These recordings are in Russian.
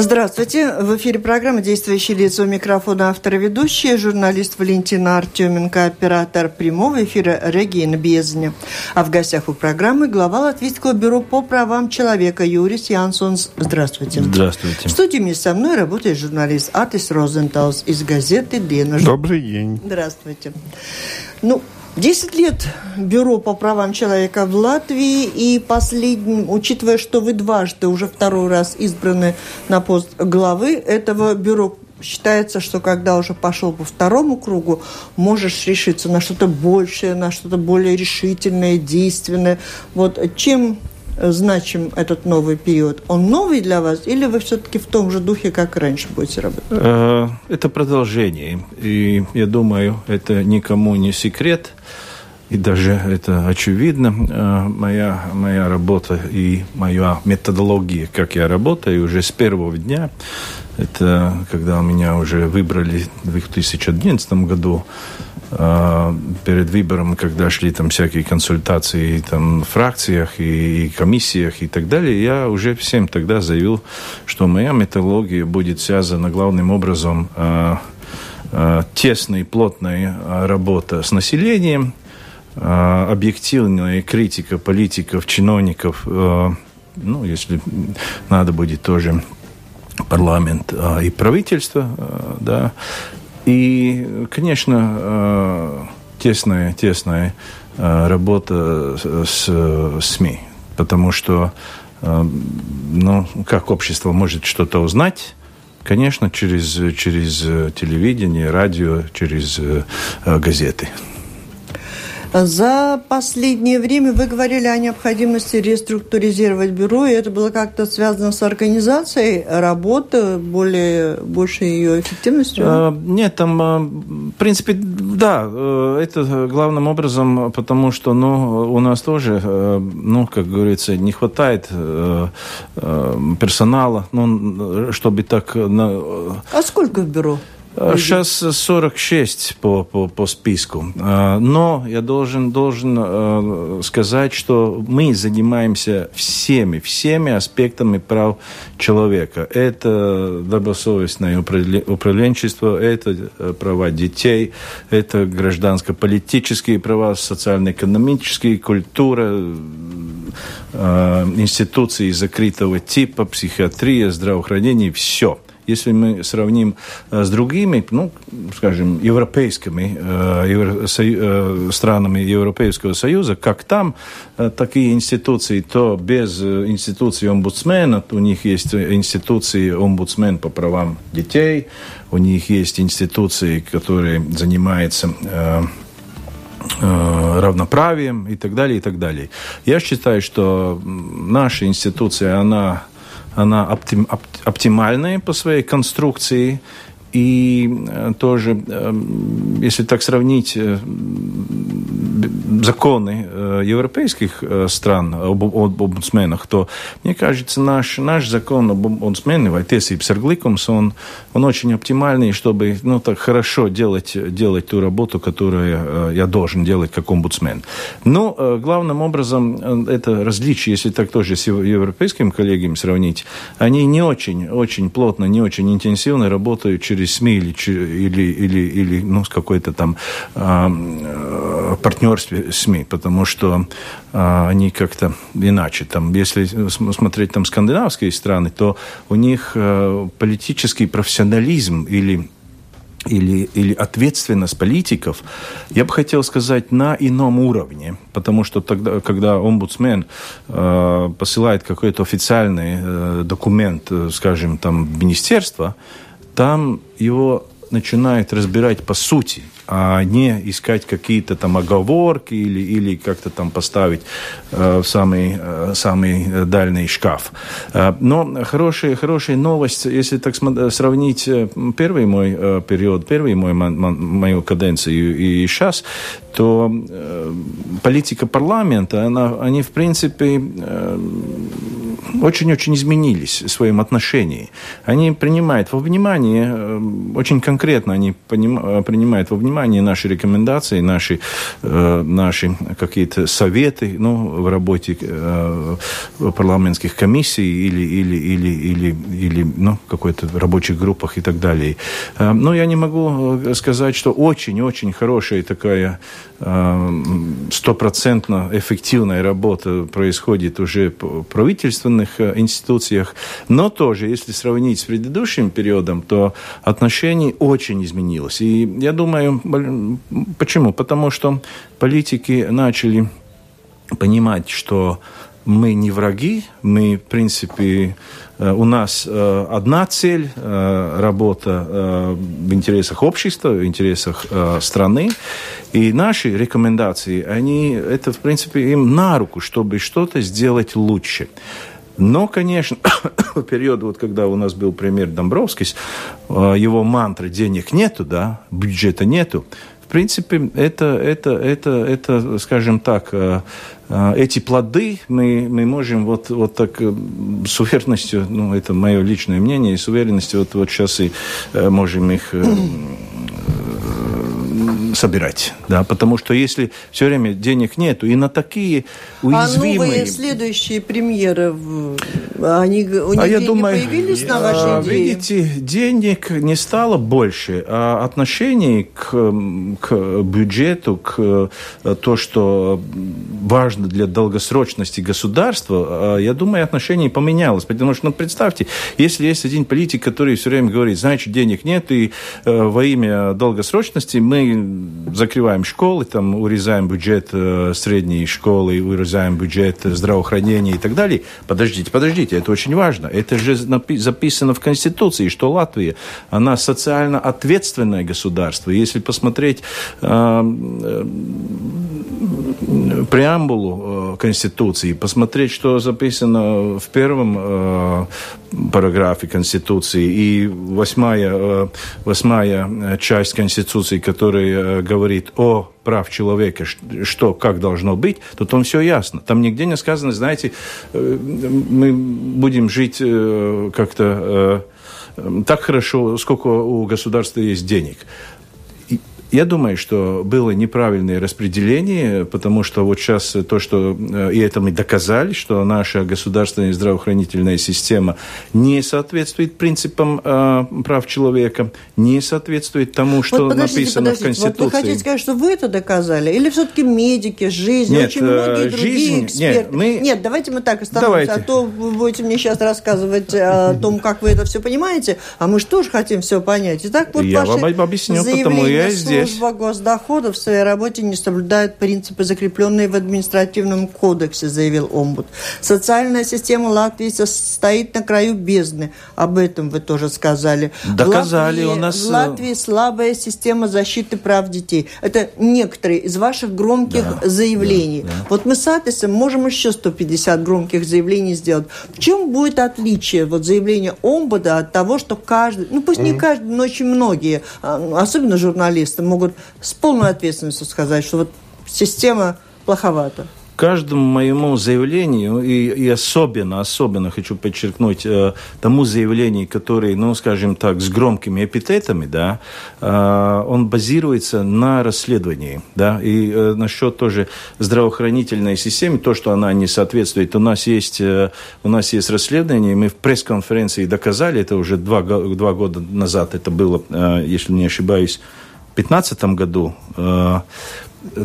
Здравствуйте. В эфире программа «Действующие лица» у микрофона автор и ведущая, журналист Валентина Артеменко, оператор прямого эфира Регина Бездня. А в гостях у программы глава Латвийского бюро по правам человека Юрис Янсонс. Здравствуйте. Здравствуйте. В студии вместе со мной работает журналист Атис Розенталс из газеты «Дена». Добрый день. Здравствуйте. Ну, Десять лет Бюро по правам человека в Латвии, и последним, учитывая, что вы дважды, уже второй раз избраны на пост главы этого бюро, считается, что когда уже пошел по второму кругу, можешь решиться на что-то большее, на что-то более решительное, действенное. Вот чем значим этот новый период? Он новый для вас или вы все-таки в том же духе, как раньше будете работать? Э, это продолжение. И я думаю, это никому не секрет и даже это очевидно, э, моя, моя работа и моя методология, как я работаю уже с первого дня, это когда меня уже выбрали в 2011 году, перед выбором, когда шли там всякие консультации там, в фракциях и, и комиссиях и так далее, я уже всем тогда заявил, что моя методология будет связана главным образом э, тесной, плотной работа с населением – Э, объективная критика политиков, чиновников, э, ну, если надо будет тоже парламент э, и правительство, да, и, конечно, тесная, тесная работа с СМИ, потому что, ну, как общество может что-то узнать, конечно, через, через телевидение, радио, через газеты. За последнее время вы говорили о необходимости реструктуризировать бюро, и это было как-то связано с организацией работы, более, большей ее эффективностью? А, нет, там, а, в принципе, да, э, это главным образом, потому что ну, у нас тоже, э, ну, как говорится, не хватает э, персонала, ну, чтобы так... А сколько в бюро? Сейчас 46 по, по, по списку. А, но я должен, должен а, сказать, что мы занимаемся всеми, всеми аспектами прав человека. Это добросовестное управленчество, это э, права детей, это гражданско-политические права, социально-экономические, культура, институции закрытого типа, психиатрия, здравоохранение, все – если мы сравним э, с другими, ну, скажем, европейскими э, э, странами Европейского Союза, как там такие институции, то без институции омбудсмена, у них есть институции омбудсмен по правам детей, у них есть институции, которые занимаются равноправием и так далее, и так далее. Я считаю, что наша институция, она она оптим, оптимальная по своей конструкции, и э, тоже, эм, если так сравнить э, законы э, европейских стран об, омбудсменах, то, мне кажется, наш, наш закон об омбудсмене, vai tiesības sarglikums, он, он очень оптимальный, чтобы ну, так хорошо делать, делать ту работу, которую я должен делать как омбудсмен. Но главным образом это различие, если так тоже с европейскими коллегами сравнить, они не очень, очень плотно, не очень интенсивно работают через через СМИ или, или, или, или ну, с какой-то там э, партнерстве СМИ, потому что э, они как-то иначе. Там, если смотреть там скандинавские страны, то у них э, политический профессионализм или или, или ответственность политиков, я бы хотел сказать, на ином уровне. Потому что тогда, когда омбудсмен э, посылает какой-то официальный э, документ, э, скажем, там, в министерство, там его начинают разбирать по сути, а не искать какие-то там оговорки или, или как-то там поставить э, в самый, э, самый дальний шкаф. Э, но хорошая, хорошая новость, если так сравнить э, первый мой э, период, первый мой, мою каденцию и, и сейчас, то э, политика парламента, она, они в принципе... Э, очень-очень изменились в своем отношении. Они принимают во внимание, э, очень конкретно они поним, принимают во внимание наши рекомендации, наши, наши какие-то советы ну, в работе парламентских комиссий или, или, или, или, или ну, какой-то рабочих группах и так далее. Но я не могу сказать, что очень-очень хорошая такая стопроцентно эффективная работа происходит уже правительственных э, институциях, но тоже, если сравнить с предыдущим периодом, то отношение очень изменилось. И я думаю, почему? Потому что политики начали понимать, что мы не враги, мы, в принципе, э, у нас э, одна цель работа в интересах общества, в интересах страны. И наши рекомендации, они, это, в принципе, им на руку, чтобы что-то сделать лучше. Но, конечно, период, вот, когда у нас был премьер Домбровский, его мантра «денег нету», да, бюджета нету, в принципе, это, это, это, это скажем так, э, э, эти плоды мы, мы можем вот, вот так э, с уверенностью, ну, это мое личное мнение, и с уверенностью вот, вот сейчас и можем их собирать, да, потому что если все время денег нету, и на такие уязвимые... А новые следующие премьеры, они у них а я думаю, появились на вашей а, идее? Видите, денег не стало больше, а отношение к, к бюджету, к то, что важно для долгосрочности государства, а, я думаю, отношение поменялось, потому что, ну, представьте, если есть один политик, который все время говорит, значит, денег нет, и э, во имя долгосрочности мы закрываем школы, там урезаем бюджет э, средней школы, урезаем бюджет здравоохранения и так далее. Подождите, подождите, это очень важно. Это же записано в Конституции, что Латвия, она социально ответственное государство. Если посмотреть э, э, преамбулу э, Конституции, посмотреть, что записано в первом э, параграфе Конституции и восьмая, э, восьмая часть Конституции, которая говорит о прав человека, что, как должно быть, то там все ясно. Там нигде не сказано, знаете, мы будем жить как-то так хорошо, сколько у государства есть денег. Я думаю, что было неправильное распределение, потому что вот сейчас то, что э, и это мы доказали, что наша государственная здравоохранительная система не соответствует принципам э, прав человека, не соответствует тому, что вот написано подождите. в Конституции. Вот вы хотите сказать, что вы это доказали? Или все-таки медики, жизнь, нет, очень многие э, другие жизнь, эксперты? Нет, мы... нет, давайте мы так остановимся, давайте. а то вы будете мне сейчас рассказывать о том, как вы это все понимаете, а мы же тоже хотим все понять. Итак, вот я вам объясню, потому я здесь здесь. Служба госдоходов в своей работе не соблюдает принципы, закрепленные в административном кодексе, заявил омбуд. Социальная система Латвии стоит на краю бездны. Об этом вы тоже сказали. Доказали Латвии, у нас... В Латвии слабая система защиты прав детей. Это некоторые из ваших громких да, заявлений. Да, да. Вот мы с Атисом можем еще 150 громких заявлений сделать. В чем будет отличие вот заявления омбуда от того, что каждый, ну пусть mm-hmm. не каждый, но очень многие, а, особенно журналисты, могут с полной ответственностью сказать, что вот система плоховата? каждому моему заявлению, и, и особенно, особенно хочу подчеркнуть, э, тому заявлению, которое, ну, скажем так, с громкими эпитетами, да, э, он базируется на расследовании, да, и э, насчет тоже здравоохранительной системы, то, что она не соответствует, у нас есть, э, у нас есть расследование, мы в пресс-конференции доказали, это уже два, два года назад это было, э, если не ошибаюсь, 2015 году, э,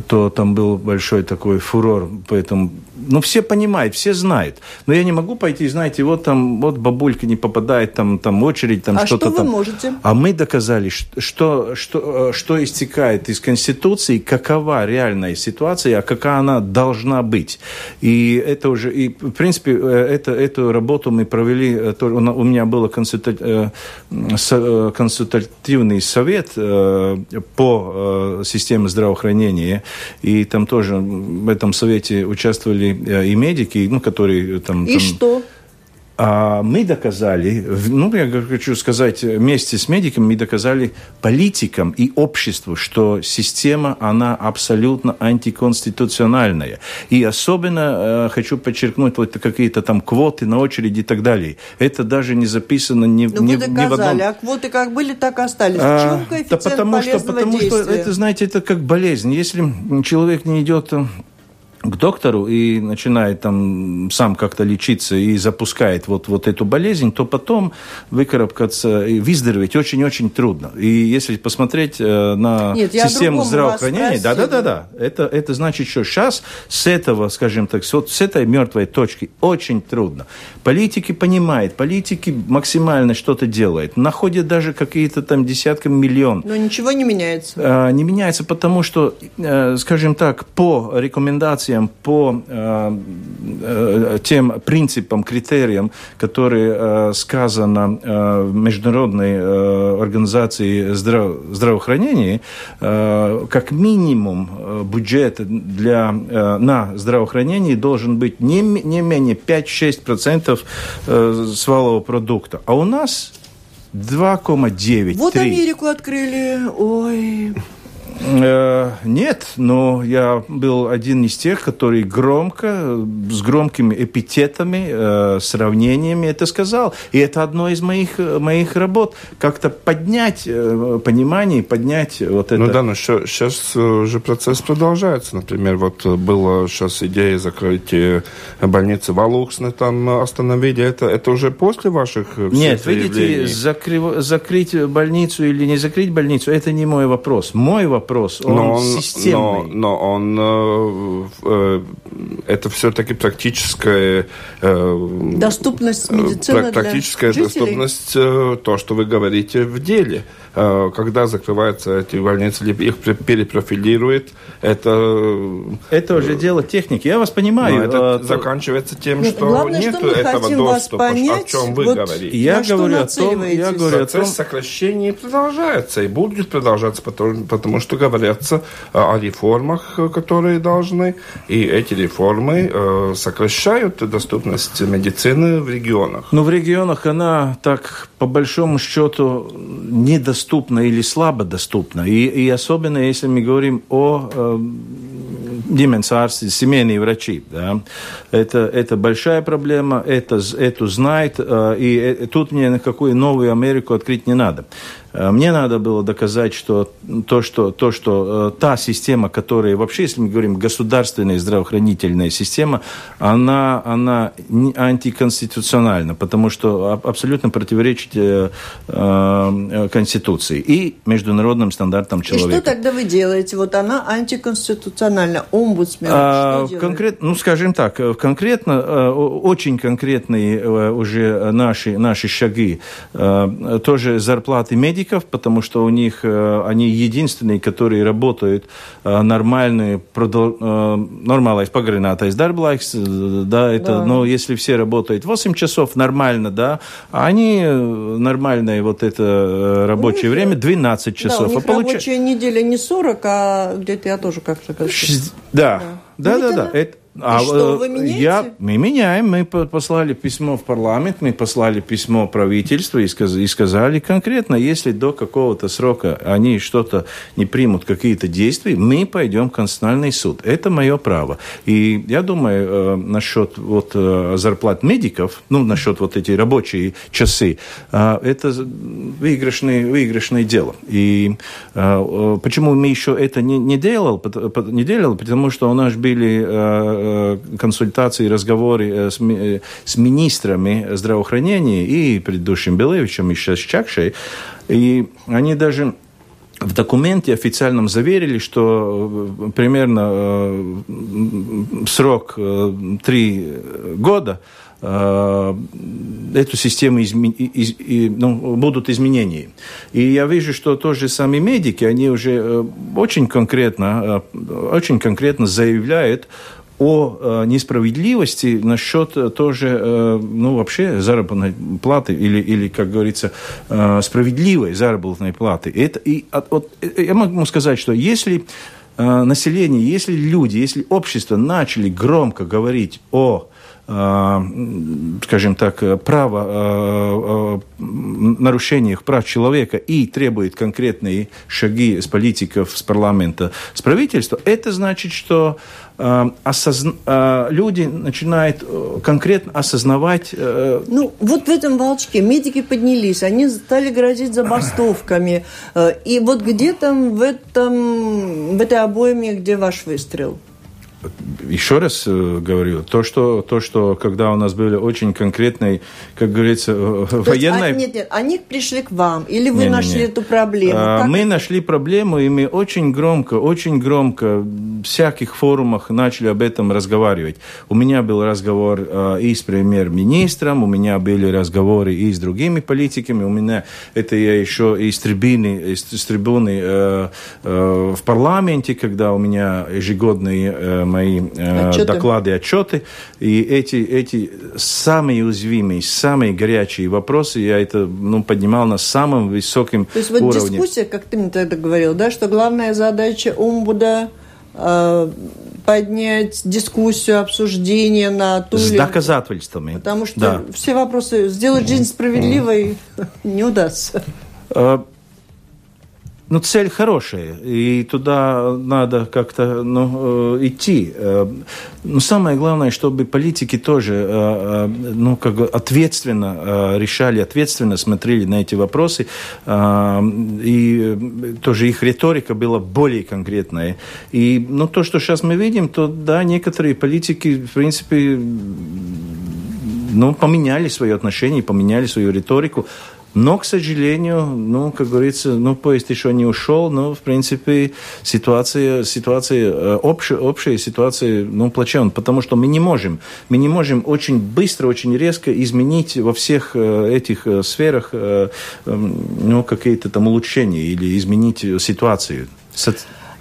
то там был большой такой фурор, поэтому ну, все понимают, все знают. Но я не могу пойти, знаете, вот там, вот бабулька не попадает, там, там очередь, там а что-то что там. можете? А мы доказали, что, что, что истекает из Конституции, какова реальная ситуация, а какая она должна быть. И это уже, и, в принципе, э, это, эту работу мы провели, э, у меня был э, консультативный совет по системе здравоохранения, и там тоже в этом совете участвовали Э, и медики, ну, которые там... И там, что? А мы доказали, ну, я хочу сказать, вместе с медиками мы доказали политикам и обществу, что система, она абсолютно антиконституциональная. И особенно э, хочу подчеркнуть вот какие-то там квоты на очереди и так далее. Это даже не записано ни, ну, ни, вы доказали, ни в одном... а квоты как были, так остались. А, да потому что, потому действия? что это, знаете, это как болезнь. Если человек не идет к доктору и начинает там сам как-то лечиться и запускает вот, вот эту болезнь, то потом выкарабкаться и выздороветь очень-очень трудно. И если посмотреть э, на Нет, систему здравоохранения, да-да-да, это, это значит, что сейчас с этого, скажем так, вот с этой мертвой точки очень трудно. Политики понимают, политики максимально что-то делают, находят даже какие-то там десятки миллион. Но ничего не меняется. Э, не меняется, потому что, э, скажем так, по рекомендациям рекомендациям, по э, э, тем принципам, критериям, которые э, сказано э, в Международной э, организации здрав здравоохранения, э, как минимум э, бюджет для, э, на здравоохранение должен быть не, не менее 5-6% э, с валового продукта. А у нас 2,9. Вот 3. Америку открыли. Ой. Э, нет, но я был один из тех, который громко, с громкими эпитетами, э, сравнениями это сказал. И это одно из моих, моих работ. Как-то поднять э, понимание, поднять вот это. Ну да, но сейчас уже процесс продолжается. Например, вот была сейчас идея закрыть больницы в Алуксне, там остановили. Это, это уже после ваших Нет, видите, закры, закрыть больницу или не закрыть больницу, это не мой вопрос. Мой вопрос вопрос. Он, но он системный. Но, но он э, э, это все-таки практическая э, доступность медицины практическая для доступность э, то, что вы говорите в деле. Э, когда закрываются эти больницы, либо их перепрофилирует, это... Это уже дело техники. Я вас понимаю. Но это а, заканчивается тем, нет, что главное, нет что этого доступа, понять, о чем вы вот говорите. Я говорю о том, я говорю о том... сокращения продолжается и будет продолжаться, потому, потому что говорятся о реформах, которые должны, и эти реформы э, сокращают доступность медицины в регионах. Но в регионах она так, по большому счету, недоступна доступна или слабо доступна. И, и особенно, если мы говорим о э, ģimenes семейные врачи. Да? Это, это большая проблема, это, эту знает, э, и э, тут мне никакую новую Америку открыть не надо. Э, мне надо было доказать, что то, что, то, что э, та система, которая вообще, если мы говорим государственная здравоохранительная система, она, она антиконституциональна, потому что абсолютно противоречит э, Конституции и международным стандартам человека. И что тогда вы делаете? Вот она антиконституциональна. Омбудсмен а, что конкрет, Ну, скажем так, конкретно, очень конкретные уже наши, наши шаги, тоже зарплаты медиков, медиков, потому что у них э, они единственные, которые работают э, нормальные, продол, э, нормалais pagarinātais darblaiks, да, это, да. но если все работают 8 часов нормально, да, а они нормальное вот это рабочее них, время 12 часов. Да, у них а получ... рабочая неделя не 40, а где-то я тоже как-то... Да, да, да, да, да. Это, а, что, вы меняете? Я, мы меняем. Мы послали письмо в парламент, мы послали письмо правительству и, сказ, и сказали конкретно, если до какого-то срока они что-то не примут, какие-то действия, мы пойдем в Конституциональный суд. Это мое право. И я думаю, э, насчет вот, э, зарплат медиков, ну, насчет вот эти рабочие часы, э, это выигрышное, выигрышное дело. И э, э почему мы еще это не, не, делал, не делали? Потому что у нас были э, Э, консультации, разговоры э, с, э, с министрами здравоохранения и предыдущим Белевичем, и сейчас Чакшей, и они даже в документе официальном заверили, что примерно срок три года эту систему изме... из... ну, будут изменения. И я вижу, что тоже сами медики, они уже очень конкретно, очень конкретно заявляют о э, несправедливости насчет э, тоже, э, ну, вообще заработной платы или, или как говорится, справедливой заработной платы. Это, и, вот, я могу сказать, что если население, если люди, если общество начали громко говорить о скажем так, право нарушениях прав человека и требует конкретные шаги с политиков, с парламента, с правительства, это значит, что осозна... люди начинают конкретно осознавать... Ну, вот в этом волчке медики поднялись, они стали грозить забастовками. И вот где там в, этом, в этой обойме, где ваш выстрел? Еще раз э, говорю, то что, то, что когда у нас были очень конкретные, как говорится, э, то военные... Есть, а, нет, нет, они пришли к вам, или вы не, нашли не, не. эту проблему? А, мы это? нашли проблему, и мы очень громко, очень громко в всяких форумах начали об этом разговаривать. У меня был разговор а, и с премьер-министром, у меня были разговоры и с другими политиками, у меня это я еще и с трибуны, из, с трибуны э, э, в парламенте, когда у меня ежегодные э, мои э, отчеты. доклады, отчеты. И эти, эти самые уязвимые, самые горячие вопросы я это ну, поднимал на самом высоком То есть вот уровне. дискуссия, как ты мне тогда говорил, да, что главная задача омбуда э, поднять дискуссию, обсуждение на ту С или... доказательствами. Потому что да. все вопросы сделать жизнь справедливой не удастся. Ну, цель хорошая, и туда надо как-то ну, э, идти. Э, но самое главное, чтобы политики тоже э, ну, как бы ответственно решали, ответственно смотрели на эти вопросы, и тоже их риторика была более конкретная. И ну, то, что сейчас мы видим, то да, некоторые политики, в принципе, ну, поменяли свои отношения, поменяли свою риторику. Но, к сожалению, ну, как говорится, ну, поезд еще не ушел, но, в принципе, ситуация, ситуация э, общая, общая ситуация, ну, плачевная, потому что мы не можем, мы не можем очень быстро, очень резко изменить во всех э, этих э, сферах, ну, какие-то там улучшения или изменить ситуацию.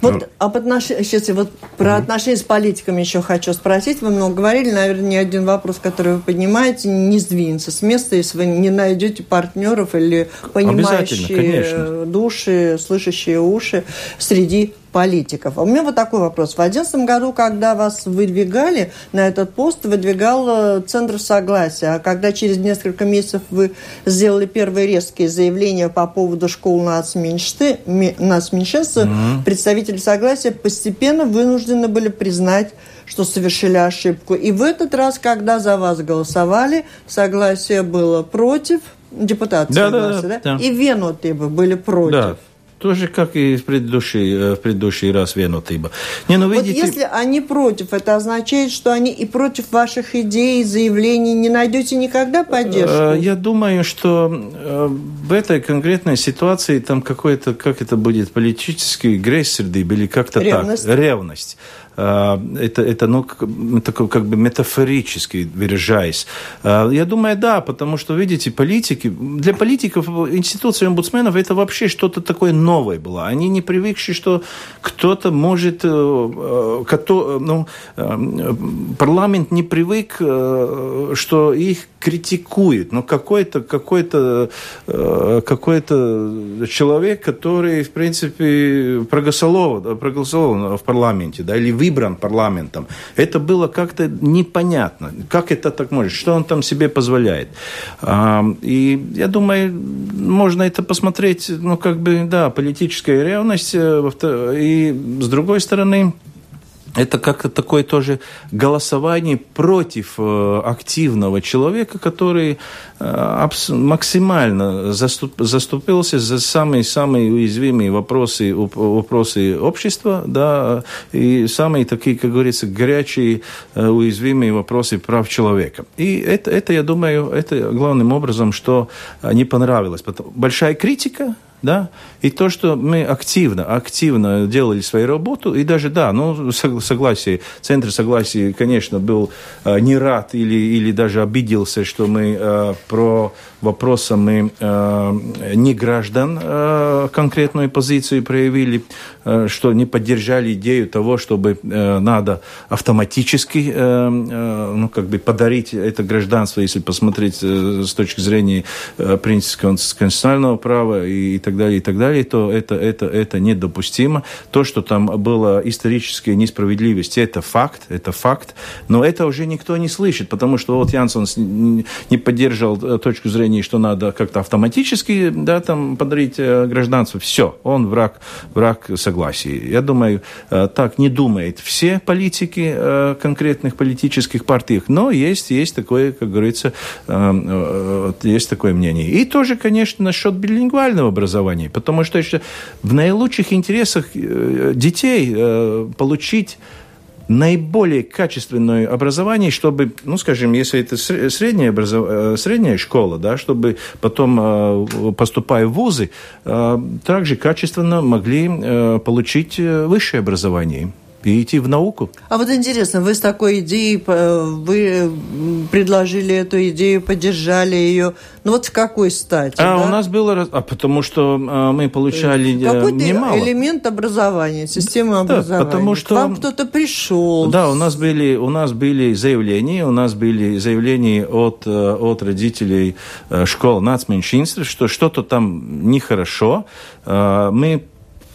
Вот ну. об отношениях, сейчас вот про отношения с политиками еще хочу спросить. Вы много говорили, наверное, ни один вопрос, который вы поднимаете, не сдвинется с места, если вы не найдете партнеров или понимающие души, слышащие уши среди политиков. А у меня вот такой вопрос. В 2011 году, когда вас выдвигали на этот пост, выдвигал э, Центр Согласия. А когда через несколько месяцев вы сделали первые резкие заявления по поводу школ нацменьшинств, mm-hmm. представители Согласия постепенно вынуждены были признать что совершили ошибку. И в этот раз, когда за вас голосовали, согласие было против, депутаты да, согласия, да, да? да? И венуты были против. Да. Тоже как и в предыдущий, э, в предыдущий раз Венутыба. Не, ну, видите... Вот если они против, это означает, что они и против ваших идей, заявлений не найдете никогда поддержку? Э, я думаю, что э, в этой конкретной ситуации там какой-то, как это будет, политический грессерды или как-то так. Ревность. А, это, это ну, такой как бы метафорически выражаясь. А, я думаю, да, потому что, видите, политики, для политиков институция омбудсменов это вообще что-то такое новое было. Они не привыкшие, что кто-то может, э, э, кто, ну, э, парламент не привык, что их критикует, но какой-то какой-то какой-то человек, который, в принципе, проголосовал, проголосовал в парламенте, да, или выбран парламентом. Это было как-то непонятно. Как это так может? Что он там себе позволяет? И я думаю, можно это посмотреть, ну, как бы, да, политическая ревность. Э, и с другой стороны, это как-то такое тоже голосование против э, активного человека, который э, максимально заступ, заступился за самые-самые уязвимые вопросы, вопросы общества, да, и самые такие, как говорится, горячие, э, уязвимые вопросы прав человека. И это, это, я думаю, это главным образом, что не понравилось. Большая критика, да, и то, что мы активно, активно делали свою работу, и даже, да, ну, согласие, Центр согласия, конечно, был э, не рад или, или даже обиделся, что мы э, про вопросы мы э, не граждан э, конкретную позицию проявили, э, что не поддержали идею того, чтобы э, надо автоматически, э, э, ну, как бы подарить это гражданство, если посмотреть э, с точки зрения э, принципа конституционального права и, и так далее, и так далее, то это, это, это недопустимо. То, что там было историческая несправедливость, это факт, это факт, но это уже никто не слышит, потому что вот Янсон не поддерживал э, точку зрения, что надо как-то автоматически да, там, подарить э, гражданство. Все, он враг, враг согласия. Я думаю, э, так не думает все политики конкретных политических партий, но есть, есть такое, как говорится, есть такое мнение. И тоже, конечно, насчет билингвального образования, потому что еще в наилучших интересах детей получить наиболее качественное образование, чтобы, ну, скажем, если это средняя, образов... Э, средняя школа, да, чтобы потом, э, поступая в вузы, э, также качественно могли получить высшее образование и идти в науку. А вот интересно, вы с такой идеей, вы предложили эту идею, поддержали ее, ну вот в какой стати? А да? у нас было, а потому что а, мы получали э, Какой-то немало. элемент образования, системы да, образования. потому что... К вам кто-то пришел. Да, у нас были, у нас были заявления, у нас были заявления от, э, от родителей э, школ нацменьшинств, что что-то там нехорошо. Мы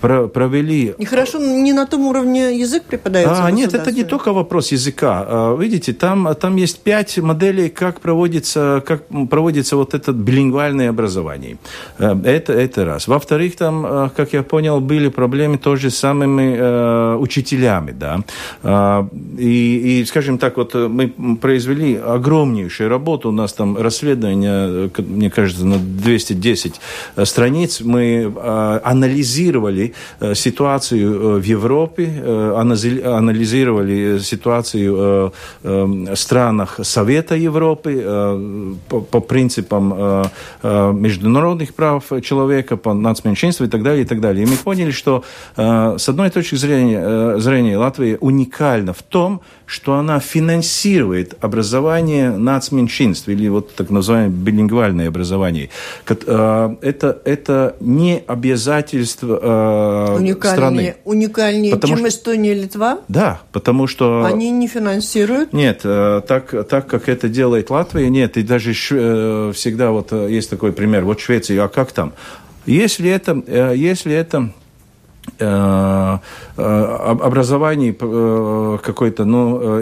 про провели... Нехорошо, не на том уровне язык преподается? А, нет, это не только вопрос языка. А, видите, там, там есть пять моделей, как проводится, как проводится вот это билингвальное образование. Э, это, это раз. Во-вторых, там, э, как я понял, были проблемы тоже с самыми э, учителями. Да? А, и, и, скажем так, вот мы произвели огромнейшую работу. У нас там расследование, мне кажется, на 210 страниц. Мы анализировали Э, ситуацию э, в Европе, э, анализировали ситуацию в странах Совета Европы по, по принципам международных прав человека, по нацменьшинству и так далее, и так далее. И мы поняли, что с одной точки зрения, зрения Латвия уникальна в том, что она финансирует образование нацменьшинств, или вот так называемое билингвальное образование. Это, это не обязательство уникальнее, страны. Уникальнее, потому чем что... Эстония и Литва? Да, потому что... Они не финансируют? Нет, э, так, так как это делает Латвия, нет. И даже э, всегда вот э, есть такой пример. Вот Швеция, а как там? Если это, если это Э, э, образовании э, какое-то, ну,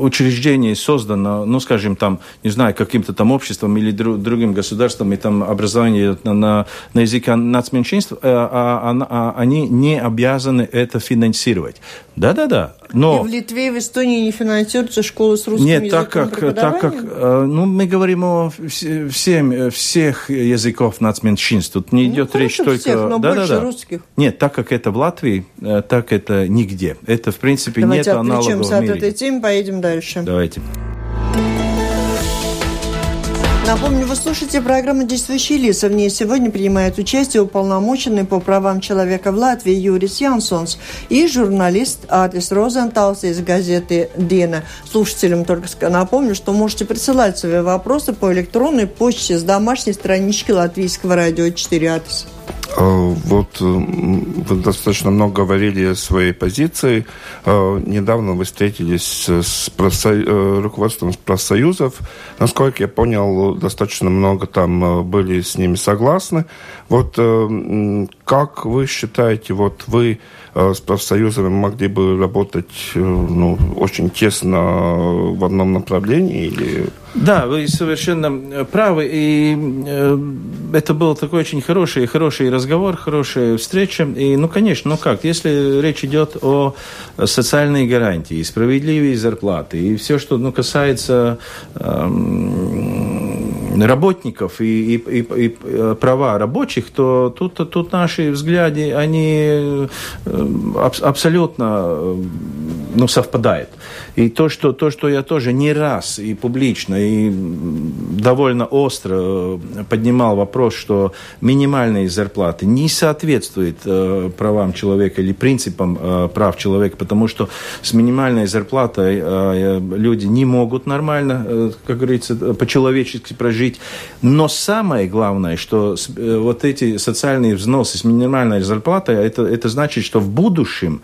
учреждение создано, ну, скажем, там, не знаю, каким-то там обществом или другим государством, и там образование на, на, языке нацменьшинств, а, а, а, они не обязаны это финансировать. Да-да-да. Но... И в Литве и в Эстонии не финансируются школы с русским Нет, языком так как, так как ну, мы говорим о всем, всех языков нацменьшинств. Тут не ну, идет речь только... Всех, но да, больше да, да. русских. Нет, так как это в Латвии, э, так это нигде. Это, в принципе, Давайте нет аналогов в мире. от этой темы, поедем дальше. Давайте. Напомню, вы слушаете программу «Действующие лица». В ней сегодня принимает участие уполномоченный по правам человека в Латвии Юрис Янсонс и журналист Атис Розенталс из газеты «Дена». Слушателям только напомню, что можете присылать свои вопросы по электронной почте с домашней странички Латвийского радио 4 Атис. А, вот э, вы достаточно много говорили о своей позиции. А, недавно вы встретились с. Э, руководством профсоюзов. Насколько я понял, достаточно много там э, были с ними согласны. Вот как вы считаете, вот вы с профсоюзами могли бы работать ну, очень тесно в одном направлении? Или... Да, вы совершенно правы. И э, это был такой очень хороший, хороший разговор, хорошая встреча. И, ну, конечно, ну как, если речь идет о социальной гарантии, справедливой зарплаты и все, что ну, касается э, работников и, и, и, и э, права рабочих, то тут, тут наши взгляды, они э, аб, абсолютно э, ну, совпадают. И то что, то, что я тоже не раз и публично, и довольно остро поднимал вопрос, что минимальные зарплаты не соответствуют э, правам человека или принципам э, прав человека, потому что с минимальной зарплатой э, люди не могут нормально, э, как говорится, по-человечески прожить. Но самое главное, что э, вот эти социальные взносы с минимальной зарплатой, это, это значит, что в будущем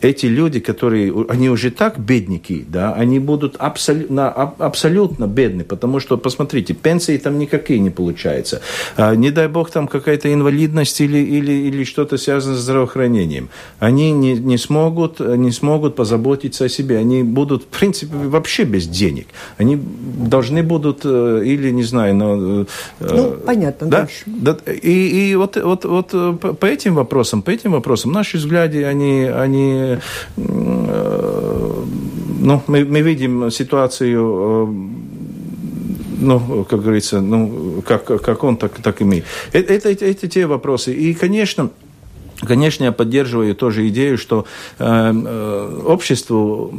эти люди, которые они уже так бедники, да, они будут абсолютно, абсолютно бедны, потому что, посмотрите, пенсии там никакие не получаются. А, не дай бог там какая-то инвалидность или, или, или что-то связано с здравоохранением. Они не, не, смогут, не смогут позаботиться о себе. Они будут, в принципе, вообще без денег. Они должны будут, э, или, не знаю, но... Э, ну, понятно, да? да и, и вот, вот, вот э, по этим вопросам, по этим вопросам, наши взгляды, они, они ну, мы, мы видим ситуацию ну, как говорится, ну, как, как он, так, так и мы. Это, это, это те вопросы. И, конечно, Конечно, я поддерживаю тоже идею, что э, э обществу,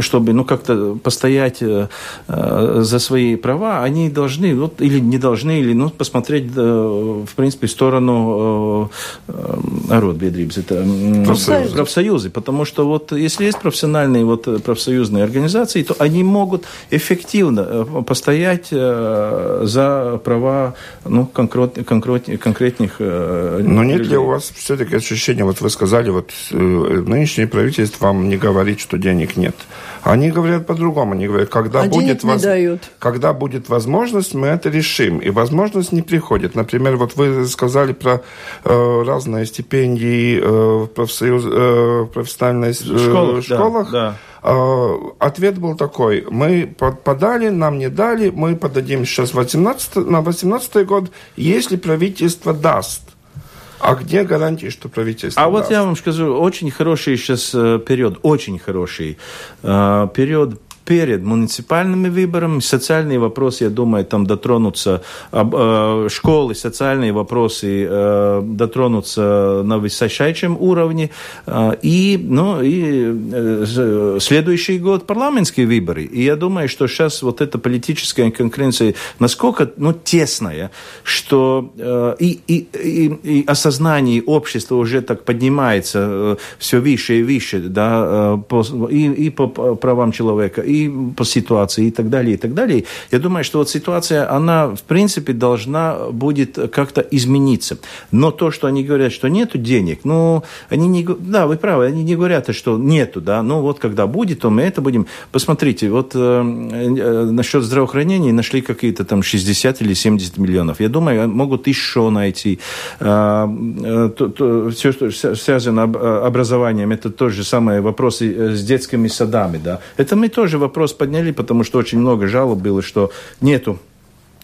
чтобы ну, как-то постоять э, э, за свои права, они должны, вот, или не должны, или ну, посмотреть, э, в принципе, в сторону э, э, аротбедрибс, это профсоюзы. профсоюзы. Потому что вот если есть профессиональные вот, профсоюзные организации, то они могут эффективно постоять э, за права ну, конкрет, конкрет, конкретных э, Но нет людей. ли у вас все все-таки ощущение, вот вы сказали, вот э, нынешнее правительство вам не говорит, что денег нет. Они говорят по-другому. Они говорят, когда, а будет, воз... когда будет возможность, мы это решим. И возможность не приходит. Например, вот вы сказали про э, разные стипендии э, в профсоюз, э, профессиональных э, школах. школах. Да, да. Э, ответ был такой. Мы подали, нам не дали, мы подадим сейчас 18, на 18 год, если правительство даст. А где гарантии, что правительство А даст? вот я вам скажу, очень хороший сейчас э, период, очень хороший э, период перед муниципальными выборами. Социальные вопросы, я думаю, там дотронутся, э, школы, социальные вопросы э, дотронутся на высочайшем уровне. Э, и, ну, и следующий год парламентские выборы. И я думаю, что сейчас вот эта политическая конкуренция насколько ну, тесная, что и, и, и, и осознание общества уже так поднимается все выше и выше, да, и, и по правам человека, и по ситуации и так далее, и так далее. Я думаю, что вот ситуация, она, в принципе, должна будет как-то измениться. Но то, что они говорят, что нету денег, ну, они не... Да, вы правы, они не говорят, что нету, да, ну, вот когда будет, то мы это будем... Посмотрите, вот э, э, насчет здравоохранения нашли какие-то там 60 или 70 миллионов. Я думаю, могут еще найти. Э, э, то, то, все, что связано об, э, образованием, это тоже самые вопросы э, с детскими садами, да. Это мы тоже вопрос подняли, потому что очень много жалоб было, что нету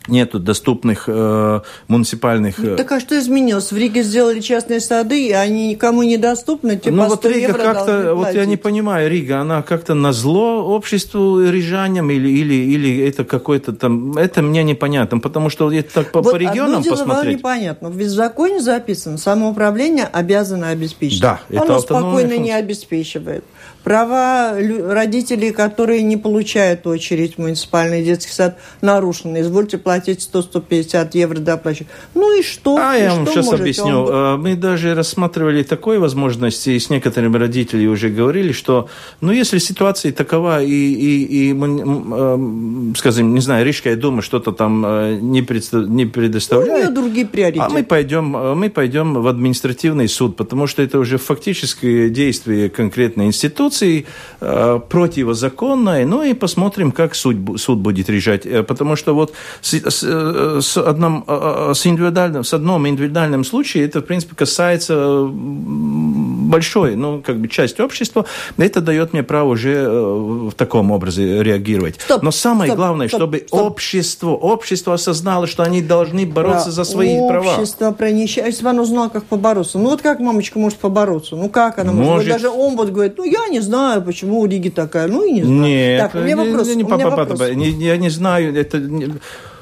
нету доступных э, муниципальных... Э... Так а что изменилось? В Риге сделали частные сады, и они никому не доступны, типа Ну вот Рига как-то, вот я не понимаю, Рига, она как-то на зло обществу рижанам или, или, или это какой-то там... Это мне непонятно, потому что это так по, вот по регионам дело посмотреть... непонятно. В законе записано, самоуправление обязано обеспечить. Да, Оно спокойно функция. не обеспечивает права родителей, которые не получают очередь в муниципальный детский сад, нарушены. Извольте платить 100-150 евро доплачивать. Ну и что? А и я вам сейчас объясню. Он... Э, мы даже рассматривали такой возможности, и с некоторыми родителями уже говорили, что, ну, если ситуация такова, и, и, и э, скажем, не знаю, Рижская дума что-то там э, не, представ... не предоставляет. Ну, у нее другие приоритеты. А мы пойдем, мы пойдем в административный суд, потому что это уже фактическое действие конкретной институции, Конституции э, противозаконное, ну и посмотрим, как суд, суд будет решать. Э, потому что вот с, с, э, с, одном, с, индивидуальным, с одном индивидуальном случае это, в принципе, касается большой, ну, как бы часть общества. Это дает мне право уже в таком образе реагировать. Стоп, Но самое стоп, главное, стоп, чтобы стоп. общество, общество осознало, что они должны бороться да, за свои общество права. Общество пронищает. Если бы оно знало, как побороться. Ну, вот как мамочка может побороться? Ну, как она может? может... Даже омбуд говорит, ну, я не не знаю, почему у Риги такая. Ну и не знаю. Нет, так, у меня вопрос. Не, не, у меня вопрос. Не, я не знаю, это...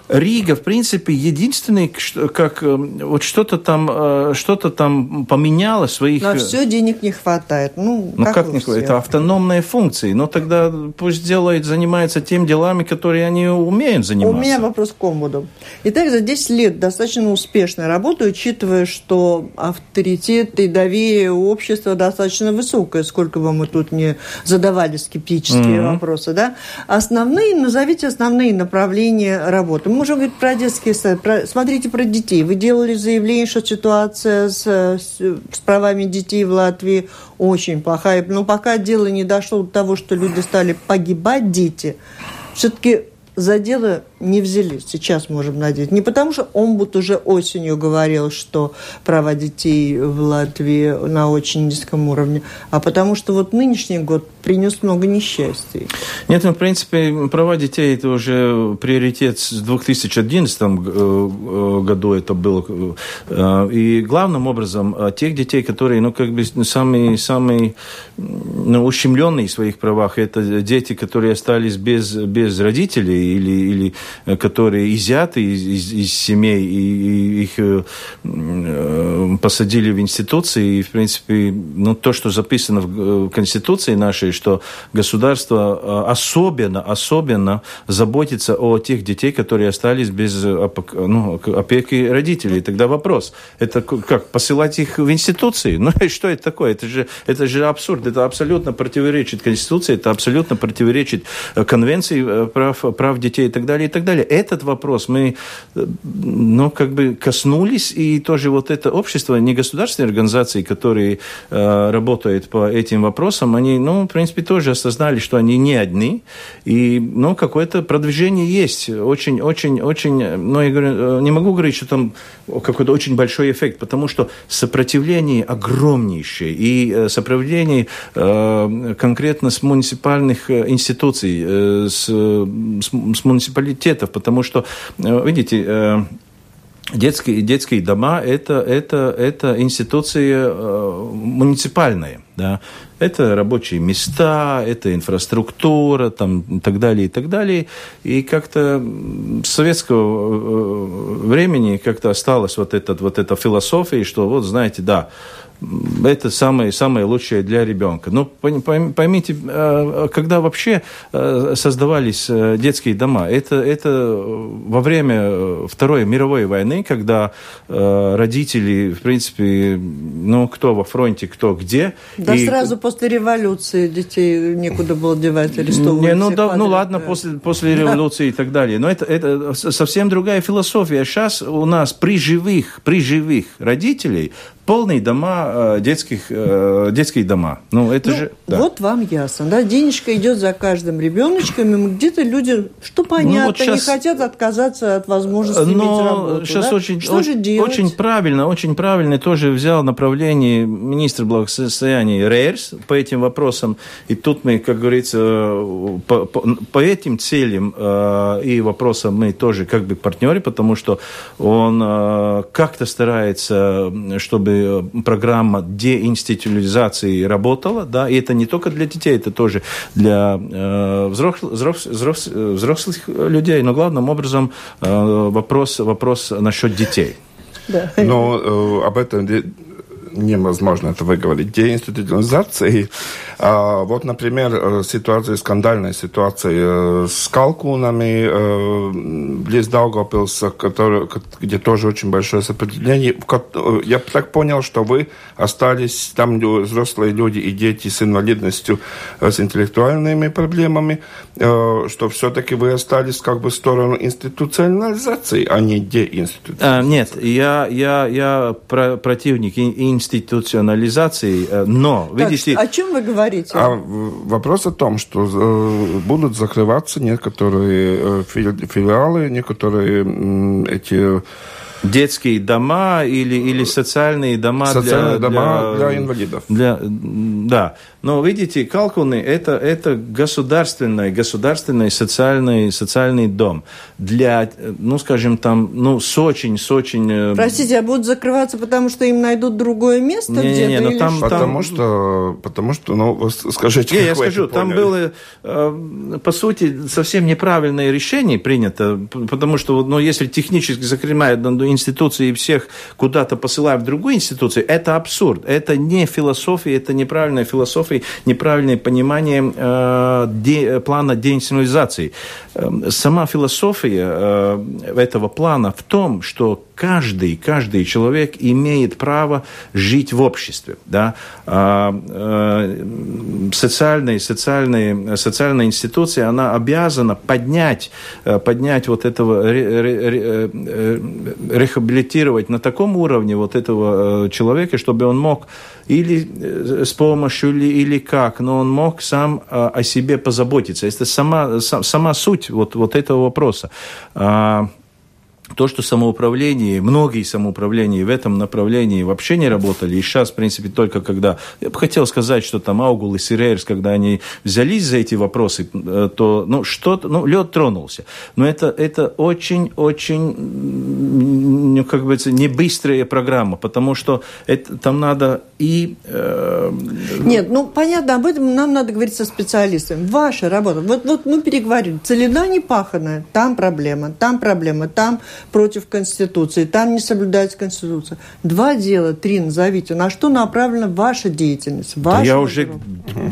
Рига, в принципе, единственный, как э, вот что-то там, э, что-то там поменяло своих... На все денег не хватает. Ну, ну как, как не хватает? Это автономные функции. Но тогда пусть делает, занимается тем делами, которые они умеют заниматься. У меня вопрос к омбуду. Итак, за 10 лет достаточно успешная работа, учитывая, что авторитет и доверие у общества достаточно высокое, сколько бы мы тут не задавали скептические mm-hmm. вопросы, да? Основные, назовите основные направления работы можем говорить про детские сады. Про, смотрите про детей. Вы делали заявление, что ситуация с, с, с правами детей в Латвии очень плохая. Но пока дело не дошло до того, что люди стали погибать, дети, все-таки за дело не взялись. Сейчас можем надеяться. Не потому, что омбуд уже осенью говорил, что права детей в Латвии на очень низком уровне, а потому что вот нынешний год принес много несчастий. Нет, ну, в принципе, права детей – это уже приоритет с 2011 э, э, году это было. Э, и главным образом тех детей, которые, ну, как бы самые, самые ну, ущемленные в своих правах, это дети, которые остались без, без родителей, или, или э, которые изъяты из, из, из семей, и, и их э, э, посадили в институции. И, в принципе, ну, то, что записано в Конституции нашей, что государство особенно, особенно заботится о тех детей, которые остались без ну, опеки родителей. Тогда вопрос, это как, посылать их в институции? Ну, что это такое? Это же, это же абсурд, это абсолютно противоречит Конституции, это абсолютно противоречит Конвенции прав, прав детей и так далее, и так далее. Этот вопрос мы, э, ну, как бы коснулись, и тоже вот это общество, негосударственные организации, которые э, работают по этим вопросам, они, ну, в принципе, тоже осознали, что они не одни, и, ну, какое-то продвижение есть. Очень, очень, очень, ну, я говорю, э, не могу говорить, что там какой-то очень большой эффект, потому что сопротивление огромнейшее, и э, сопротивление э, конкретно с муниципальных институций, э, с, с, с муниципалитетов, потому что, э, видите, э, детские, детские дома это, это, это институции э, муниципальные. Да? Это рабочие места, это инфраструктура там, и так далее, и так далее. И как-то с советского времени как-то осталась вот, этот, вот эта философия, что вот, знаете, да, это самое, самое лучшее для ребенка. Но поймите, а, когда вообще а, создавались э, детские дома, это, это во время Второй мировой войны, когда э, родители, в принципе, ну, кто во фронте, кто где. Да и... сразу после революции детей некуда было девать, арестовывать. Не, ну, да, ну ладно, после, после революции и так далее. Но это, это совсем другая философия. Сейчас у нас при живых, при живых родителей полные дома, э, детских, э, детские дома. Ну, это ну, же... Да. Вот вам ясно, да? Денежка идет за каждым ребеночком, и где-то люди, что понятно, ну, вот сейчас... не хотят отказаться от возможности Но иметь работу. сейчас да? очень, что очень, же делать? очень правильно, очень правильно тоже взял направление министр благосостояния Рейерс по этим вопросам. И тут мы, как говорится, по, по, по этим целям э, и вопросам мы тоже как бы партнеры, потому что он э, как-то старается, чтобы программа деинституализации работала, да, и это не только для детей, это тоже для э, взрослых, взрослых, взрослых людей, но главным образом э, вопрос, вопрос насчет детей. Да. Но э, об этом невозможно это выговорить, деинституционализации. А, вот, например, э, ситуация, скандальная ситуация э, с калкунами э, близ Даугавпилса, где тоже очень большое сопротивление. Я так понял, что вы остались там взрослые люди и дети с инвалидностью, с интеллектуальными проблемами, что все-таки вы остались как бы в сторону институционализации, а не деинституционализации. Нет, я, я, я противник институционализации, но, так, видите... О чем вы говорите? А вопрос о том, что э, будут закрываться некоторые э, филиалы, некоторые эти детские дома или, или социальные дома, социальные для, дома для, для инвалидов. Для, да. Но видите, Калкуны это, это государственный, государственный социальный, социальный дом для, ну, скажем, там, ну, с очень, с очень... Э, Простите, а будут закрываться, потому что им найдут другое место не, где-то? Не, не, там, потому, что, потому что, ну, скажите, не, я скажу, там было, э, по сути, совсем неправильное решение принято, потому что, ну, если технически закрывают одну институции и всех куда-то посылаем в другую институцию, это абсурд. Это не философия, это неправильная философия, неправильное понимание э, де, плана деинституционализации. Эм, сама философия э, этого плана в том, что каждый, каждый человек имеет право жить в обществе. Да? А, э, социальная, социальная, социальная институция, она обязана поднять, э, поднять вот этого, рехабилитировать на таком уровне вот этого человека, чтобы он мог или с помощью, или, или как, но он мог сам о себе позаботиться. Это сама, сама суть вот, вот этого вопроса. То, что самоуправление, многие самоуправления в этом направлении вообще не работали, и сейчас, в принципе, только когда... Я бы хотел сказать, что там Аугул и Сирейрс, когда они взялись за эти вопросы, э, то, ну, что-то, ну, лед тронулся. Но это, это очень-очень, ну, как бы, не быстрая программа, потому что это, там надо и... Э... Нет, ну, понятно, об этом нам надо говорить со специалистами. Ваша работа. Вот, вот мы переговорили. Целина не паханая, там проблема, там проблема, там против Конституции, там не соблюдается Конституция. Два дела, три назовите. На что направлена ваша деятельность? Ваша да я уже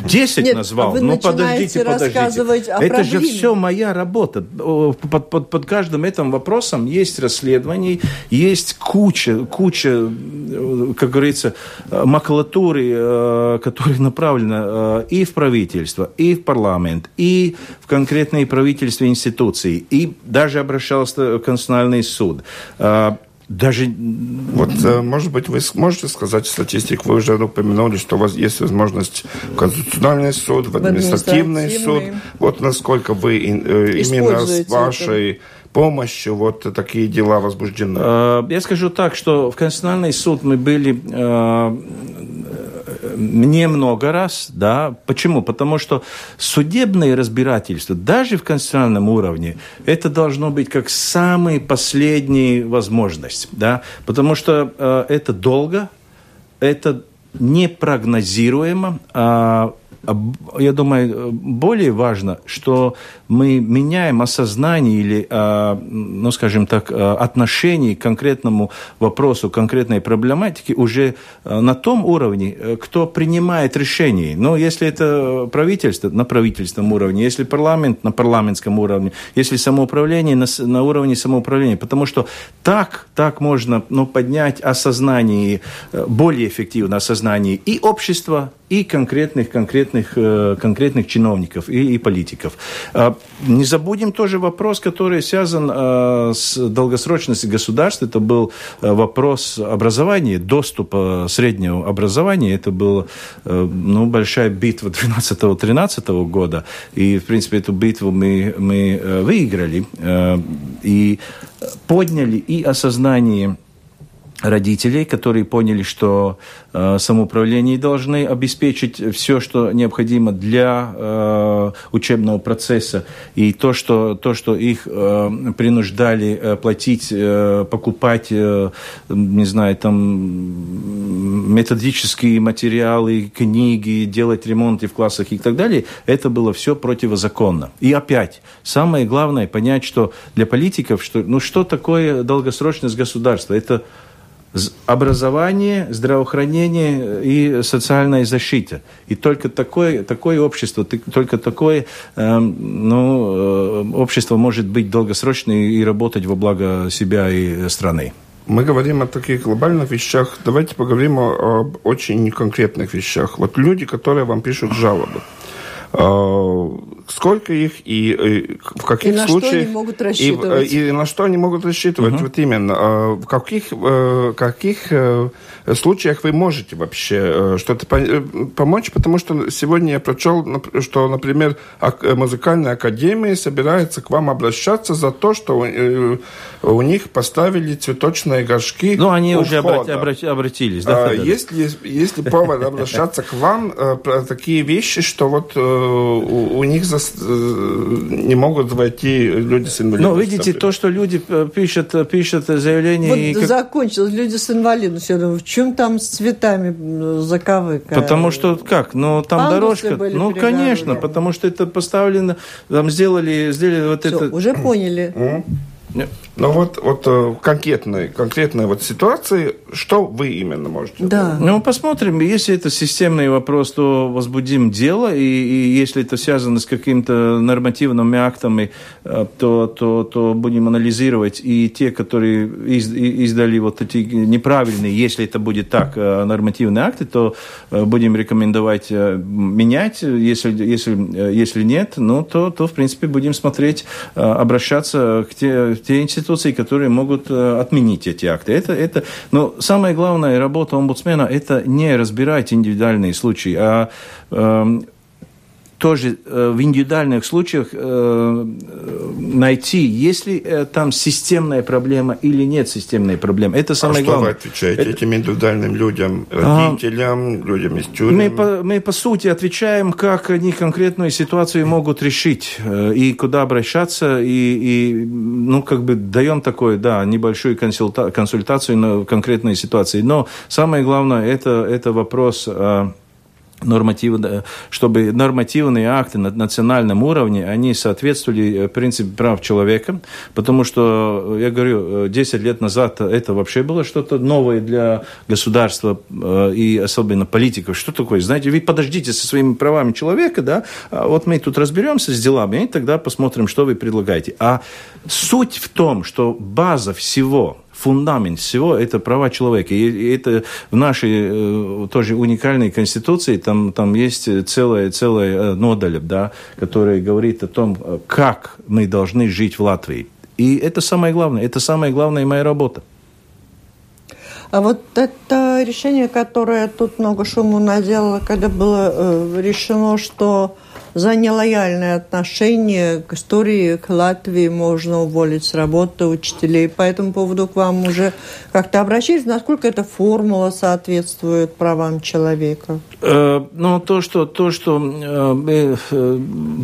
десять назвал. Вы ну, подождите, подождите. О Это же все моя работа. Под, под, под каждым этим вопросом есть расследование, есть куча, куча, как говорится, макулатуры, э, которая направлена э, и в правительство, и в парламент, и в конкретные правительства институции, и даже обращался в Конституционный суд. А, даже... Вот, э, может быть, вы сможете сказать статистику? Вы уже упомянули, что у вас есть возможность в Конституционный суд, в административный, суд. Вот насколько вы э, именно с вашей это помощью вот такие дела возбуждены? Я скажу так, что в Конституционный суд мы были а, немного раз, да. Почему? Потому что судебное разбирательство, даже в конституционном уровне, это должно быть как самая последняя возможность, да. Потому что э, это долго, это непрогнозируемо, а я думаю, более важно, что мы меняем осознание или, а, ну, скажем так, а, отношение к конкретному вопросу, конкретной проблематике уже а, на том уровне, э, кто принимает решения. Но если это правительство, на правительственном уровне, если парламент, на парламентском уровне, если самоуправление, на, на уровне самоуправления. Потому что так, так можно ну, поднять осознание, э, более эффективное осознание и общества, и конкретных, конкретных, э, конкретных чиновников и, и политиков. Не забудем тоже вопрос, который связан э, с долгосрочностью государства. Это был э, вопрос образования, доступа среднего образования. Это была ну, большая битва 12-13 года. И, в принципе, эту битву мы, мы выиграли. И подняли и осознание родителей, которые поняли, что э, самоуправление должны обеспечить все, что необходимо для э, учебного процесса, и то, что, то, что их э, принуждали э, платить, э, покупать, э, не знаю, там методические материалы, книги, делать ремонты в классах и так далее, это было все противозаконно. И опять, самое главное понять, что для политиков, что, ну что такое долгосрочность государства? Это образование, здравоохранение и социальная защита. И только такое, такое общество, только такое эм, ну, э, общество может быть долгосрочным и работать во благо себя и страны. Мы говорим о таких глобальных вещах. Давайте поговорим о, об очень конкретных вещах. Вот люди, которые вам пишут жалобы. Э, сколько их и, и в каких и на случаях... Что они могут рассчитывать. И, и на что они могут рассчитывать. Угу. Вот именно. Э, в каких, э, каких случаях вы можете вообще что-то помочь? Потому что сегодня я прочел, что, например, музыкальная академия собирается к вам обращаться за то, что у них поставили цветочные горшки Ну, они уже входа. обратились. Да, есть, ли, есть ли повод обращаться к вам про такие вещи, что вот у, у них за, э, не могут войти люди с инвалидностью. Ну, видите, то, что люди э, пишут, э, пишут заявление... Вот и как... закончилось, люди с инвалидностью. Я думаю, в чем там с цветами заковыка? Потому что, как, ну, там Пандусы дорожка... Были ну, конечно, потому что это поставлено, там сделали, сделали вот Все, это... уже поняли. Ну вот, вот в э, конкретной, конкретной вот ситуации, что вы именно можете Да. Ну, посмотрим. Если это системный вопрос, то возбудим дело. И, и если это связано с какими-то нормативными актами, э, то, то, то будем анализировать. И те, которые из, издали вот эти неправильные, если это будет так, э, нормативные акты, то будем рекомендовать менять. Если, если, если нет, ну, то, то, в принципе, будем смотреть, обращаться к те, те институции, которые могут э, отменить эти акты. Это, это, но самая главная работа омбудсмена – это не разбирать индивидуальные случаи, а э, тоже в индивидуальных случаях э, найти, есть ли э, там системная проблема или нет системной проблемы. Это самое а главное. что вы отвечаете это... этим индивидуальным людям, родителям, а... людям из тюрьмы? Мы по, мы, по сути, отвечаем, как они конкретную ситуацию могут решить, и куда обращаться, и, и ну, как бы даем такое, да, небольшую консульта консультацию на конкретной ситуации. Но самое главное, это, это вопрос нормативы, чтобы нормативные акты на национальном уровне, они соответствовали э, принципу прав человека, потому что, э, я говорю, 10 э, лет назад это вообще было что-то новое для государства и особенно политиков. Что такое? Знаете, вы подождите со своими правами человека, да, а вот мы тут разберемся с делами, и тогда посмотрим, что вы предлагаете. А суть в том, что база всего фундамент всего – это права человека. И это в нашей э, тоже уникальной конституции, там, там есть целая, целая э, нодаль, да, которая говорит о том, как мы должны жить в Латвии. И это самое главное, это самая главная моя работа. А вот это решение, которое тут много шуму наделало, когда было э, решено, что за нелояльное отношение к истории, к Латвии можно уволить с работы учителей. По этому поводу к вам уже как-то обращались. Насколько эта формула соответствует правам человека? Э, ну, то, что, то, что э, э,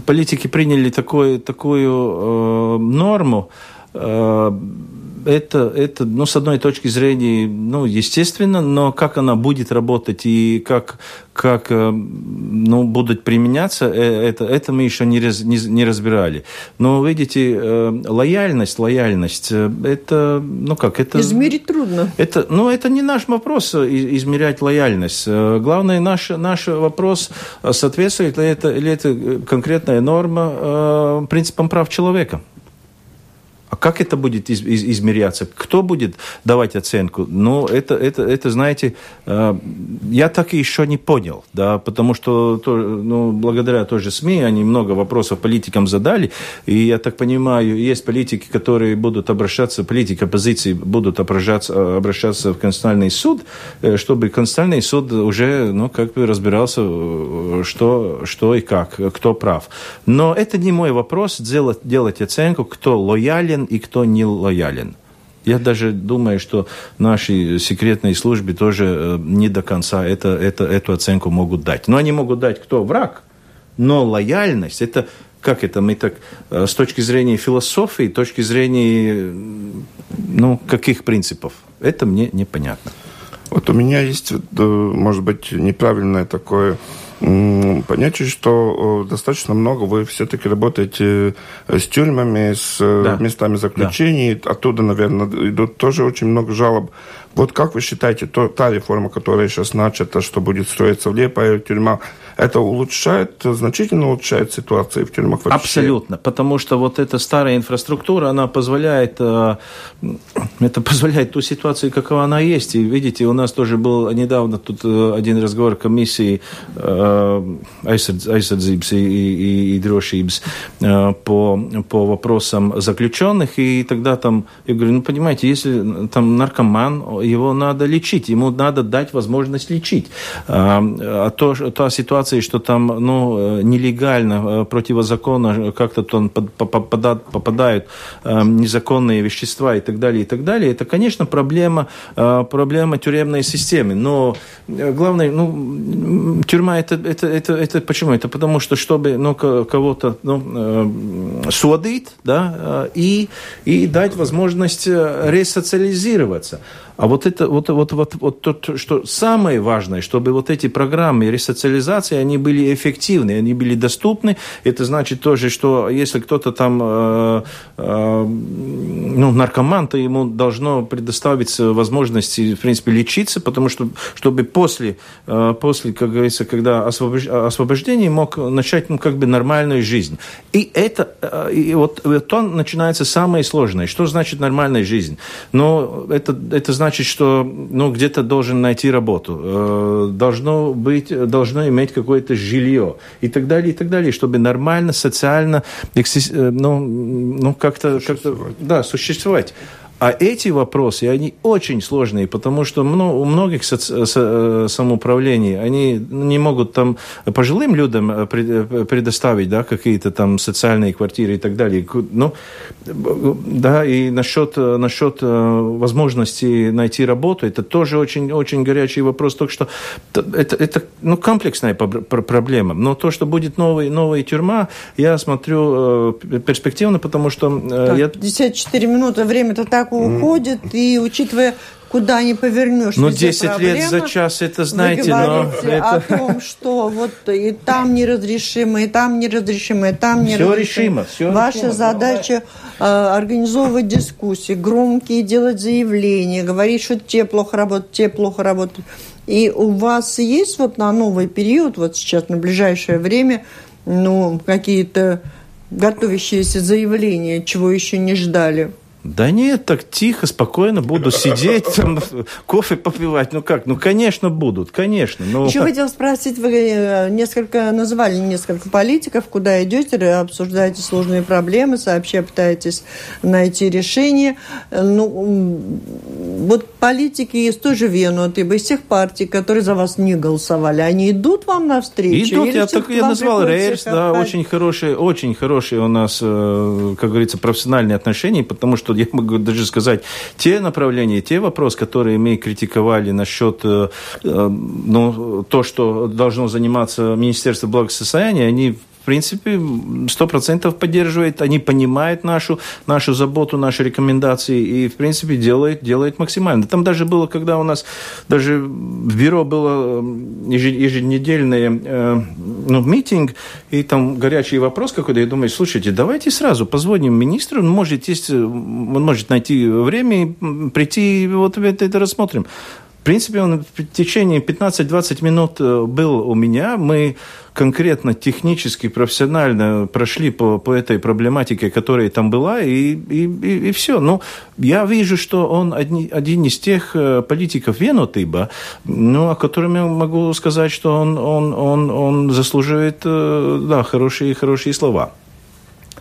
политики приняли такой, такую норму, это, это, ну, с одной точки зрения, ну, естественно, но как она будет работать и как, как э, ну, будут применяться, э, это, это мы еще не, раз, не, не разбирали. Но, видите, э, лояльность, лояльность, это, ну, как, это... Измерить трудно. Это, ну, это не наш вопрос, измерять лояльность. Главное, наш, наш вопрос, соответствует ли это, ли это конкретная норма принципам прав человека. А как это будет из, из, измеряться? Кто будет давать оценку? Ну, это, это, это знаете, э, я так и еще не понял, да, потому что, то, ну, благодаря той же СМИ они много вопросов политикам задали, и я так понимаю, есть политики, которые будут обращаться, политики оппозиции будут обращаться, обращаться в Конституционный суд, э, чтобы Конституционный суд уже, ну, как бы разбирался, э, что, что и как, кто прав. Но это не мой вопрос, делать, делать оценку, кто лоялен, лоялен и кто не лоялен. Я даже думаю, что нашей секретной службе тоже э, не до конца это, это, эту оценку могут дать. Но они могут дать, кто враг, но лояльность, это как это мы так э, с точки зрения философии, с точки зрения ну, каких принципов, это мне непонятно. Вот у меня есть, э, может быть, неправильное такое понятие, что достаточно много вы все-таки работаете э, с тюрьмами, с э, да. местами заключений. Да. Оттуда, наверное, идут тоже очень много жалоб. Вот как вы считаете, то, та реформа, которая сейчас начата, что будет строиться в Лепае тюрьма, это улучшает, значительно улучшает ситуацию в тюрьмах вообще? Абсолютно, потому что вот эта старая инфраструктура, она позволяет, э, это позволяет ту ситуацию, какова она есть. И видите, у нас тоже был недавно тут э, один разговор комиссии aizsardzības и, и, и drošības по, по вопросам заключенных, и тогда там, я говорю, ну, понимаете, если там наркоман, его надо лечить, ему надо дать возможность лечить. А, а то, та ситуация, что там ну, нелегально, э, противозаконно как-то там попадают, э, незаконные вещества и так далее, и так далее, это, конечно, проблема, э, проблема тюремной системы. Но главное, ну, тюрьма это это, это, это, почему? Это потому что, чтобы ну, кого-то ну, э, судить, да, э, и, и дать возможность э, ресоциализироваться. А вот это вот, вот, вот, вот то, что самое важное, чтобы вот эти программы ресоциализации, они были эффективны, они были доступны. Это значит тоже, что если кто-то там э, э, ну, наркоман, то ему должно предоставиться возможность, в принципе, лечиться, потому что чтобы после, э, после как говорится, когда освобож... освобождение мог начать ну, как бы нормальную жизнь. И это, э, и вот то начинается самое сложное. Что значит нормальная жизнь? Но это, это значит, что ну, где-то должен найти работу, э, должно быть, должно иметь какое-то жилье и так далее, и так далее, чтобы нормально, социально, э, ну, ну как-то, как да, существовать. А эти вопросы, они очень сложные, потому что у многих э, самоуправлений, они не могут там пожилым людям э, э, предоставить да, какие-то там социальные квартиры и так далее. Ну, да, и насчет, насчет возможности найти работу, это тоже очень, очень горячий вопрос. Только что это, это ну, комплексная проблема. Но то, что будет новый, новая тюрьма, я смотрю перспективно, потому что... Так, я... 54 минуты, время-то так уходит, и учитывая куда не повернешь. Ну, 10 проблема. лет за час, это знаете, но... Это... о том, что вот и там неразрешимо, и там неразрешимо, и там неразрешимо. Все решимо, все Ваша решимо. задача э, организовывать дискуссии, громкие делать заявления, говорить, что те плохо работают, те плохо работают. И у вас есть вот на новый период, вот сейчас, на ближайшее время, ну, какие-то готовящиеся заявления, чего еще не ждали? Да нет, так тихо, спокойно буду сидеть, там, кофе попивать. Ну как? Ну, конечно, будут, конечно. Но... Еще хотел спросить, вы э, несколько называли несколько политиков, куда идете, обсуждаете сложные проблемы, сообща пытаетесь найти решение. Ну, вот политики из той же Вены, из тех партий, которые за вас не голосовали, они идут вам навстречу? Идут, я, так, я назвал Рейерс, да, очень хорошие, очень хорошие у нас, э, как говорится, профессиональные отношения, потому что я могу даже сказать, те направления, те вопросы, которые мы критиковали насчет э, э, ну, то, что должно заниматься Министерство благосостояния, они в принципе, сто процентов поддерживает, они понимают нашу, нашу заботу, наши рекомендации и, в принципе, делает, делает максимально. Там даже было, когда у нас даже в бюро было еженедельный э, ну, митинг, и там горячий вопрос какой-то, я думаю, слушайте, давайте сразу позвоним министру, он может, есть, он может найти время прийти, вот это, это рассмотрим. В принципе, он в течение 15-20 минут э, был у меня. Мы конкретно технически, профессионально прошли по, по этой проблематике, которая там была, и, и, и, и все. Но ну, я вижу, что он одни, один из тех э, политиков Венотыба, ну, о котором я могу сказать, что он, он, он, он заслуживает э, да, хорошие, хорошие слова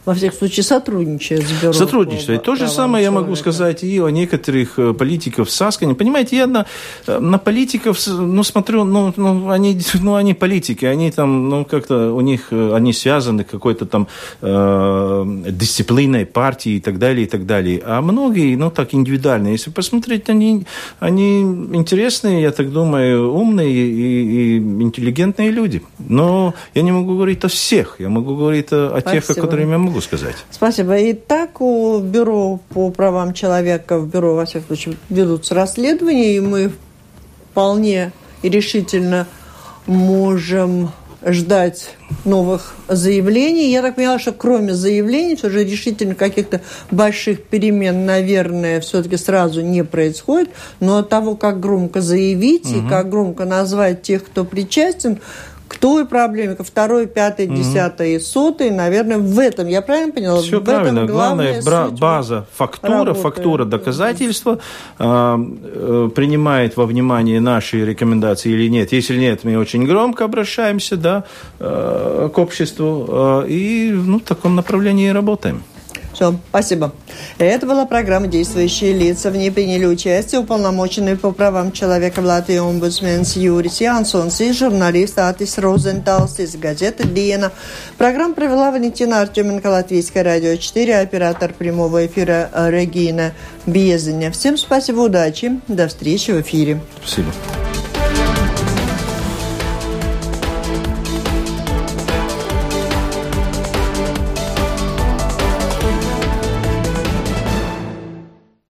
во всех случаях, сотрудничает с бюро. Сотрудничает. То же самое человека. я могу сказать и о некоторых э, политиков в Саскане. Понимаете, я на, э, на политиков, ну, смотрю, ну, ну, они, ну, они политики, они там, ну, как-то у них, э, они связаны какой-то там э, дисциплиной партии и так далее, и так далее. А многие, ну, так индивидуально. Если посмотреть, они, они интересные, я так думаю, умные и, и интеллигентные люди. Но я не могу говорить о всех. Я могу говорить о, о тех, о которых я могу могу сказать. Спасибо. И так у Бюро по правам человека, в Бюро, во всяком случае, ведутся расследования, и мы вполне и решительно можем ждать новых заявлений. Я так поняла, что кроме заявлений, все же решительно каких-то больших перемен, наверное, все-таки сразу не происходит. Но от того, как громко заявить угу. и как громко назвать тех, кто причастен, к той проблеме, ко второй, пятой, угу. десятой и сотой, наверное, в этом, я правильно поняла? Все в правильно. Главное, база, фактура, работает. фактура доказательства э, э, принимает во внимание наши рекомендации или нет. Если нет, мы очень громко обращаемся да, э, к обществу э, и ну, в таком направлении работаем. Все, спасибо. Это была программа «Действующие лица». В ней приняли участие уполномоченный по правам человека в Латвии омбудсменс Юрис Янсонс и журналист Атис Розенталс из газеты «Диена». Программу провела Валентина Артеменко, Латвийское радио 4, оператор прямого эфира Регина Безеня. Всем спасибо, удачи, до встречи в эфире. Спасибо.